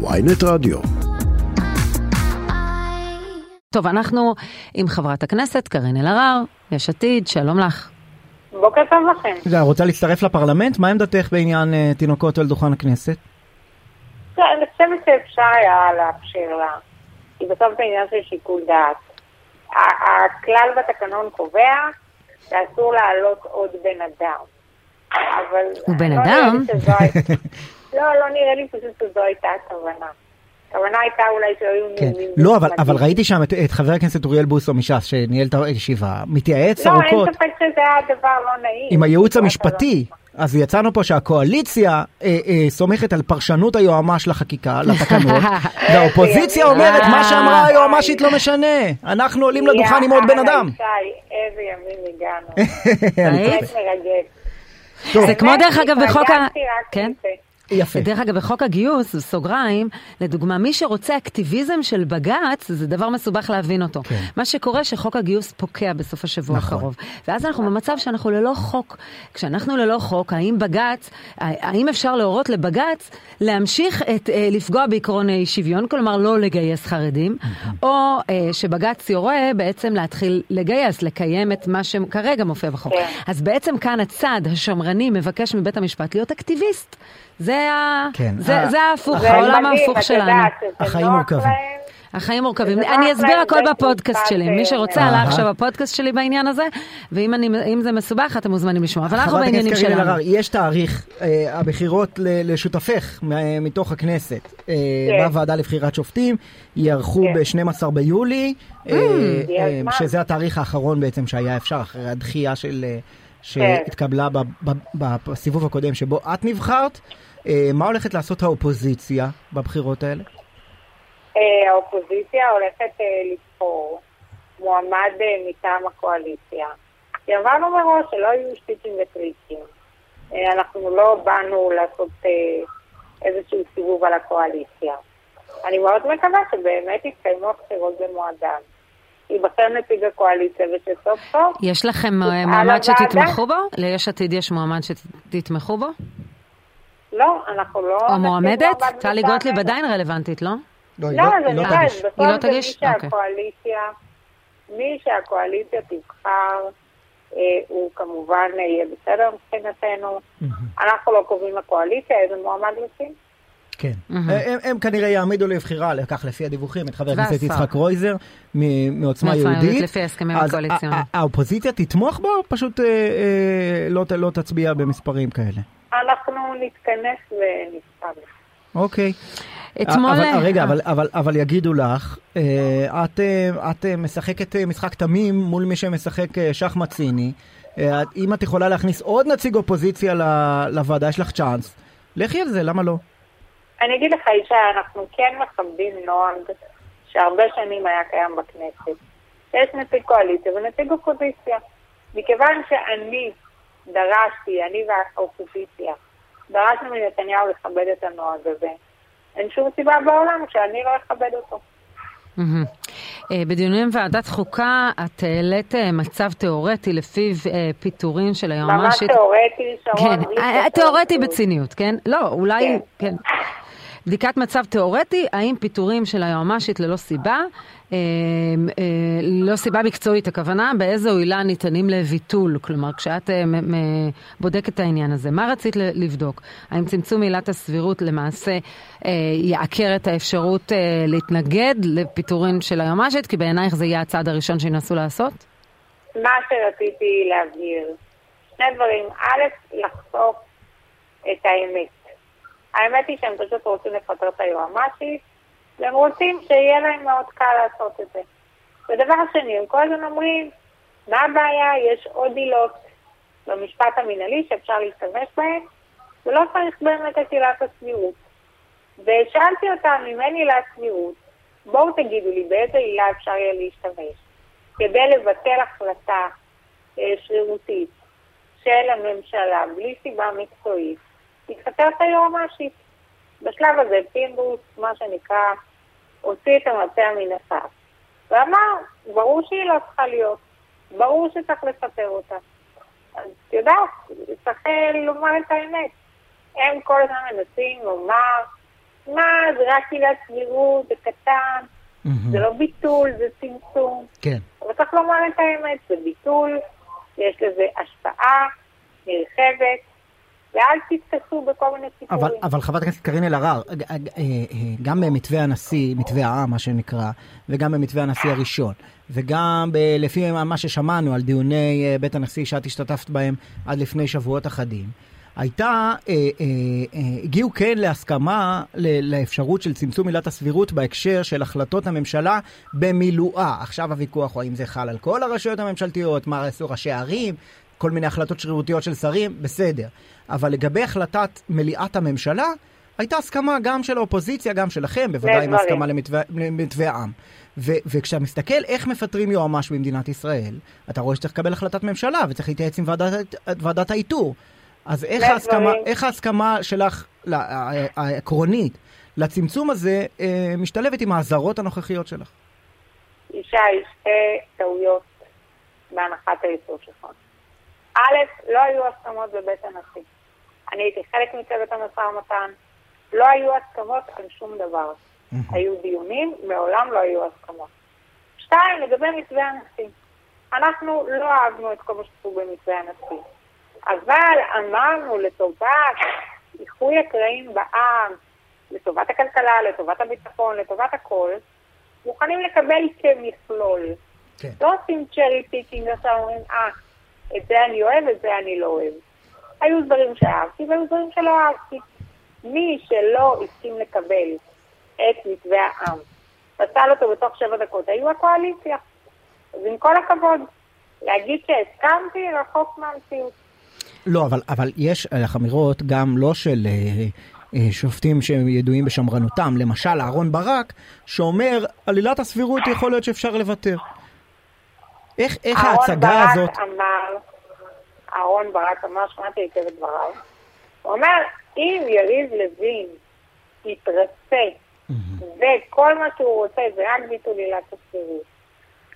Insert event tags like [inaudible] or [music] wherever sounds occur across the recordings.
ויינט רדיו. טוב, אנחנו עם חברת הכנסת קארין אלהרר, יש עתיד, שלום לך. בוקר טוב לכם. רגע, רוצה להצטרף לפרלמנט? מה עמדתך בעניין אה, תינוקות על דוכן הכנסת? כן, אני חושבת שאפשר היה לאפשר לה, כי בסוף זה עניין של שיקול דעת. הכלל בתקנון קובע שאסור להעלות עוד בן אדם. אבל... הוא בן לא אדם? [laughs] לא, לא נראה לי פשוט שזו הייתה הכוונה. הכוונה הייתה אולי שלא יהיו כן. נאומים לא, אבל. אבל ראיתי שם את, את חבר הכנסת אוריאל בוסו מש"ס, שניהל את הישיבה, מתייעץ לא, ארוכות אין ספק שזה היה דבר לא נעים. עם הייעוץ המשפטי. כזאת. אז יצאנו פה שהקואליציה אה, אה, סומכת על פרשנות היועמ"ש לחקיקה, לתקנות, [laughs] והאופוזיציה. אומרת מה שאמרה. היועמ"שית לא משנה, אנחנו עולים לדוכן עם עוד בן יאללה, אדם. שי, איזה ימים הגענו. [laughs] זה כמו דרך אגב בחוק ה... כן? יפה. דרך אגב, בחוק הגיוס, סוגריים, לדוגמה, מי שרוצה אקטיביזם של בג"ץ, זה דבר מסובך להבין אותו. כן. מה שקורה שחוק הגיוס פוקע בסוף השבוע נכון. הקרוב. ואז אנחנו במצב שאנחנו ללא חוק. כשאנחנו ללא חוק, האם בג"ץ, האם אפשר להורות לבג"ץ להמשיך את, אה, לפגוע בעקרון אי שוויון, כלומר לא לגייס חרדים, או אה, שבג"ץ יורה בעצם להתחיל לגייס, לקיים את מה שכרגע מופיע בחוק. כן. אז בעצם כאן הצד השמרני מבקש מבית המשפט להיות אקטיביסט. זה, ה... כן. זה, אה, זה ההפוך, זה העולם ההפוך שלנו. החיים מורכבים. החיים מורכבים. אני אסביר הכל בפודקאסט שלי. מי שרוצה. עלה עכשיו בפודקאסט שלי בעניין הזה, ואם אני, אם זה מסובך, אתם מוזמנים לשמוע. אבל אנחנו חברת בעניינים הכנסת קארין שלנו. אלהרר, יש תאריך, אה, הבחירות ל- לשותפך מתוך הכנסת אה, כן. בוועדה לבחירת שופטים ייערכו כן. ב-12 ביולי, הזמן. שזה התאריך האחרון בעצם שהיה אפשר, אחרי הדחייה של... כן. שהתקבלה בסיבוב הקודם שבו את נבחרת. אה, מה הולכת לעשות האופוזיציה בבחירות האלה? אה, האופוזיציה הולכת אה, לבחור מועמד מטעם הקואליציה. כי אמרנו מראש שלא יהיו שטיקים וטריקים. אנחנו לא באנו לעשות איזשהו סיבוב על הקואליציה. אני מאוד מקווה שבאמת יתקיימו הבחירות במועדן. ייבחר נציג הקואליציה ושסוף סוף יש לכם מועמד? שתתמכו בו? ליש עתיד יש מועמד שתתמכו בו? לא, אנחנו לא... או נציג מועמדת? מועמד טלי. גוטליב עדיין רלוונטית, לא? לא, היא לא תגיש. בסוף היא לא תגיש? אוקיי. מי שהקואליציה תבחר, אה, הוא כמובן אה, יהיה בסדר מבחינתנו. אנחנו לא קובעים לקואליציה איזה מועמד לשים. כן. מהמם. הם, הם כנראה יעמידו לבחירה, כך לפי הדיווחים, את חבר הכנסת. יצחק קרויזר מ- מעוצמה יהודית. לפי ההסכמים הקואליציוניים. האופוזיציה תתמוך בו, או פשוט אה, אה, לא, לא תצביע במספרים כאלה. אנחנו נתכנס ונפתח. אוקיי. אתמול... אבל, אה, רגע, אבל, אבל, אבל יגידו לך, אה, את, אה, את אה, משחקת אה, משחק תמים מול מי שמשחק אה, שחמט. אה, את- אם את יכולה להכניס עוד נציג אופוזיציה ל- לוועדה, יש לך צ'אנס. לכי על זה, למה לא? אני אגיד לך, ישי, אנחנו כן מכבדים נוהג שהרבה שנים היה קיים בכנסת. יש נציג קואליציה ונציג אופוזיציה. מכיוון שאני דרשתי, אני והאופוזיציה, דרשנו מנתניהו לכבד את הנוהג הזה, אין שום סיבה בעולם שאני לא אכבד אותו. אה, בדיונים בוועדת חוקה, את העלית אה, מצב תיאורטי לפיו אה, פיטורים של ממש היועמ"שית. תיאורטי, שרון. כן, תיאורטי. בציניות, כן? לא, אולי, כן. בדיקת מצב תיאורטי, האם פיטורים של היועמ"שית ללא סיבה, אה, אה, לא סיבה מקצועית הכוונה, באיזו עילה ניתנים לביטול? כלומר, כשאת אה, מ- מ- בודקת את העניין הזה, מה רצית לבדוק? האם צמצום עילת הסבירות למעשה אה, יעקר את האפשרות אה, להתנגד לפיטורים של היועמ"שית? כי בעינייך זה יהיה הצעד הראשון שינסו לעשות? מה שרציתי להבהיר, שני דברים. א', לחשוף את האמת. האמת היא שהם פשוט רוצים לפטר את היועמ"שית, והם רוצים שיהיה להם מאוד קל לעשות את זה. ודבר שני, הם כל הזמן אומרים, מה הבעיה? יש עוד עילות במשפט המינהלי שאפשר להשתמש בהן, ולא צריך באמת את עילת הסבירות. ושאלתי אותם, אם אין עילת סבירות, בואו תגידו לי באיזה עילה אפשר יהיה להשתמש. כדי לבטל החלטה אה, שרירותית של הממשלה בלי סיבה מקצועית, תתפטר את היועמ"שית. בשלב הזה פינדרוס, מה שנקרא, הוציא את המטה מן הסף, ואמר, ברור שהיא לא צריכה להיות, ברור שצריך לפטר אותה. אז את יודעת, צריך אה, לומר את האמת. הם כל הזמן מנסים לומר מה, זה רק עילת סבירות, זה קטן, זה לא ביטול, זה צמצום. כן. אבל צריך לומר את האמת, זה ביטול, יש לזה השפעה נרחבת, ואל תתכסו בכל מיני סיפורים. אבל, אבל חברת הכנסת קארין אלהרר, אה, אה, אה, גם במתווה הנשיא, מתווה העם מה שנקרא, וגם במתווה הנשיא הראשון, וגם ב, לפי מה ששמענו על דיוני בית הנשיא שאת השתתפת בהם עד לפני שבועות אחדים, הייתה, אה, אה, אה, הגיעו כן להסכמה ל, לאפשרות של צמצום עילת הסבירות בהקשר של החלטות הממשלה במילואה. עכשיו הוויכוח הוא האם זה חל על כל הרשויות הממשלתיות, מה עשו ראשי ערים, כל מיני החלטות שרירותיות של שרים, בסדר. אבל לגבי החלטת מליאת הממשלה, הייתה הסכמה גם של האופוזיציה, גם שלכם, בוודאי עם הסכמה למתווה, למתווה העם. ו- וכשאתה מסתכל איך מפטרים יועמ"ש במדינת ישראל, אתה רואה שצריך לקבל החלטת ממשלה וצריך להתייעץ עם ועדת, ועדת האיתור. אז איך ההסכמה, איך ההסכמה שלך, העקרונית, לצמצום הזה, אה, משתלבת עם האזהרות הנוכחיות שלך? ישי, שתי טעויות בהנחת היסוד שלך. א', לא היו הסכמות בבית הנשיא. אני הייתי חלק מצוות המשא ומתן, לא היו הסכמות על שום דבר. היו דיונים, מעולם לא היו הסכמות. שתיים, לגבי מתווה הנשיא. אנחנו לא אהבנו את כל מה שכתוב במתווה הנשיא. אבל אמרנו לטובת איחוי הקרעים בעם, לטובת הכלכלה, לטובת הביטחון, לטובת הכל, מוכנים לקבל כמכלול. כן. לא עושים cherry picking, עכשיו אומרים, אה, את זה אני אוהב, את זה אני לא אוהב. היו דברים שאהבתי והיו דברים שלא אהבתי. מי שלא הסכים לקבל את מתווה העם, פסל אותו בתוך שבע דקות, היו הקואליציה. אז עם כל הכבוד, להגיד שהסכמתי רחוק מהמציאות. לא, אבל, אבל יש אמירות גם לא של אה, אה, שופטים שידועים בשמרנותם, למשל אהרון ברק, שאומר, עלילת הסבירות יכול להיות שאפשר לוותר. איך, איך ההצגה הזאת... ברק אמר, אהרון ברק אמר, שמעתי היטב את דבריו, הוא אומר, אם יריב לוין mm-hmm. וכל מה שהוא רוצה זה רק ביטול עילת הסבירות,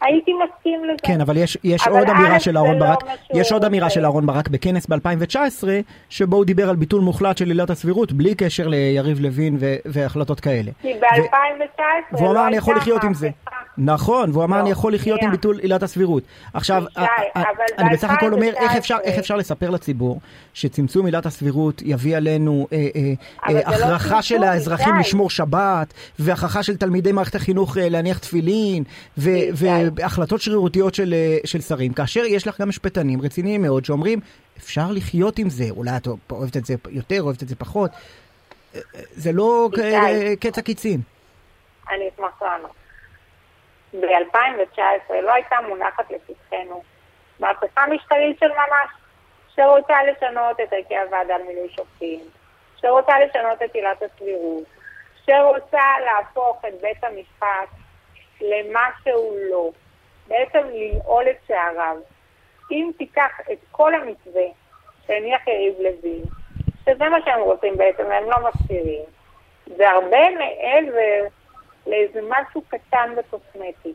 הייתי מסכים לזה. כן, אבל יש, יש אבל עוד אמירה של אהרון לא ברק, לא יש עוד אמירה של אהרון ברק בכנס ב-2019, שבו הוא דיבר על ביטול מוחלט של עילת הסבירות, בלי קשר ליריב לוין והחלטות כאלה. כי ב-2019 והוא אמר, אני יכול לחיות עם זה. נכון, והוא אמר, אני לא, יכול לחיות עם ביטול עילת הסבירות. עכשיו, אני בסך הכל אומר, איך אפשר לספר לציבור שצמצום עילת הסבירות יביא עלינו אה, אה, אה, הכרחה של האזרחים לשמור שבת, והכרחה של תלמידי מערכת החינוך להניח תפילין, והחלטות שרירותיות של שרים, כאשר יש לך גם משפטנים רציניים מאוד שאומרים, אפשר לחיות עם זה, אולי את אוהבת את זה יותר, אוהבת את זה פחות. זה לא קץ הקיצין. אני אשמח לענות. ב-2019 לא הייתה מונחת לפתחנו מהפכה משטרית של ממש, שרוצה לשנות את הרכב הוועדה למינוי שופטים, שרוצה לשנות את עילת הסבירות, שרוצה להפוך את בית המשפט למה שהוא לא, בעצם לנעול את שעריו. אם תיקח את כל המתווה שהניח יריב לוין, שזה מה שהם רוצים בעצם, הם לא מסתירים, זה הרבה מעבר לאיזה משהו קטן וקוסמטי.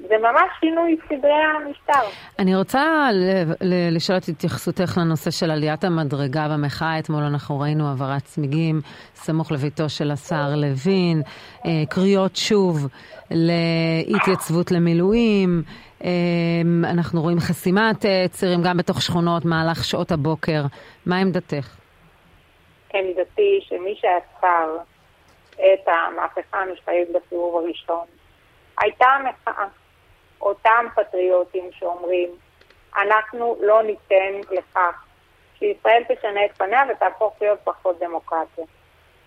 זה ממש שינוי סדרי המשטר. אני רוצה לשאול את התייחסותך לנושא של עליית המדרגה במחאה. אתמול אנחנו ראינו העברת צמיגים סמוך לביתו של השר לוין, אה, קריאות שוב להתייצבות למילואים. אה, אנחנו רואים חסימת אה, צירים גם בתוך שכונות מהלך שעות הבוקר. מה עמדתך? עמדתי שמי שעצר את המהפכה המשפטית בסיבוב הראשון, הייתה המחאה. אותם פטריוטים שאומרים, אנחנו לא ניתן לכך שישראל תשנה את פניה ותהפוך להיות פחות דמוקרטיה.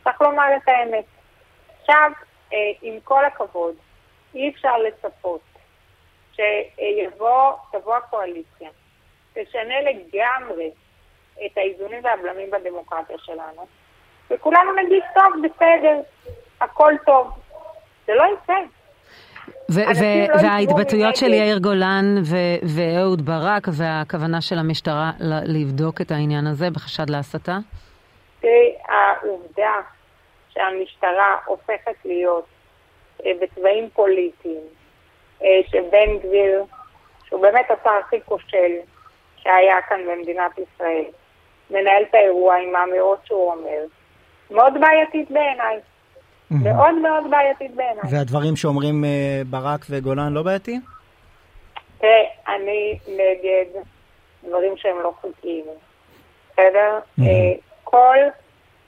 צריך לומר את האמת. עכשיו, אה, עם כל הכבוד, אי אפשר לצפות שתבוא הקואליציה, תשנה לגמרי את האיזונים והבלמים בדמוקרטיה שלנו, וכולנו נגיד, טוב, בסדר, הכל טוב. זה לא יפה. לא וההתבטאויות של יאיר גולן ואהוד ברק והכוונה של המשטרה לבדוק את העניין הזה בחשד להסתה? תראי, העובדה שהמשטרה הופכת להיות אה, בצבעים פוליטיים, אה, שבן גביר, שהוא באמת השר הכי כושל שהיה כאן במדינת ישראל, מנהל את האירוע עם האמירות שהוא אומר, מאוד בעייתית בעיניי. מאוד מאוד בעייתית בעיניי. והדברים שאומרים אה, ברק וגולן לא בעייתיים? תראה, אני נגד דברים שהם לא חוקיים, בסדר? אה, כל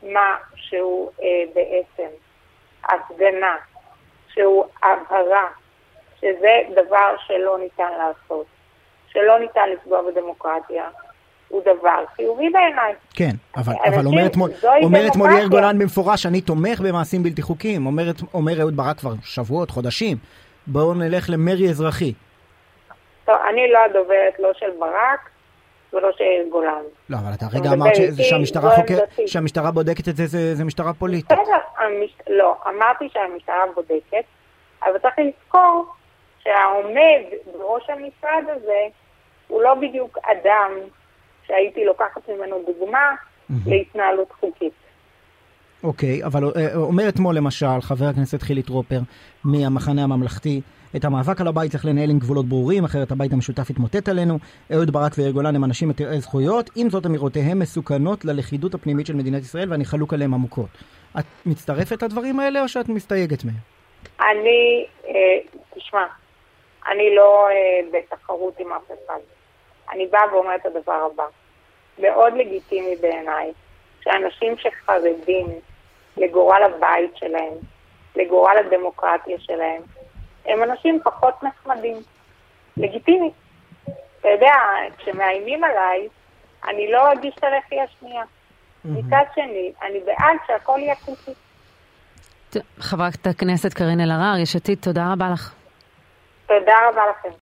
מה שהוא אה, בעצם הפגנה, שהוא הבהרה, שזה דבר שלא ניתן לעשות, שלא ניתן לפגוע בדמוקרטיה, הוא דבר חיובי בעיניי. כן, אבל, אנשים, אבל אומר אתמול, זוהי אומר אתמול יאיר דמוקרטיה. גולן במפורש, אני תומך במעשים בלתי חוקיים. אומר, את- אומר אהוד ברק כבר שבועות, חודשים. בואו נלך למרי אזרחי. טוב, אני לא הדוברת לא של ברק ולא של יאיר גולן. לא, אבל אתה הרגע מדבר אמרת שזה- שהמשטרה זו חוקר, עמדתי. שהמשטרה בודקת את זה, זה, זה משטרה פוליטית. בסדר, המש... לא, אמרתי שהמשטרה בודקת, אבל צריך לזכור שהעומד בראש המשרד הזה הוא לא בדיוק אדם שהייתי לוקחת ממנו דוגמה להתנהלות חוקית. אוקיי, אבל אה, אומר אתמול למשל חבר הכנסת חילי טרופר מהמחנה הממלכתי, את המאבק על הבית צריך לנהל עם גבולות ברורים, אחרת הבית המשותף יתמוטט עלינו. אהוד ברק ויאיר גולן הם אנשים עתירי זכויות, עם זאת אמירותיהם מסוכנות ללכידות הפנימית של מדינת ישראל ואני חלוק עליהם עמוקות. את מצטרפת לדברים האלה או שאת מסתייגת מהם? אני, אה, תשמע, אני לא אה, בתחרות עם אף אחד. אני באה ואומרת את הדבר הבא. מאוד לגיטימי בעיניי שאנשים שחרדים לגורל הבית שלהם, לגורל הדמוקרטיה שלהם, הם אנשים פחות נחמדים. לגיטימי. אתה יודע, כשמאיימים עליי, אני לא אגיש את הלחי השנייה. מצד שני, אני בעד שהכל יהיה חוקי. ט- חברת הכנסת קארין אלהרר, יש עתיד, תודה רבה לך. תודה רבה לכם.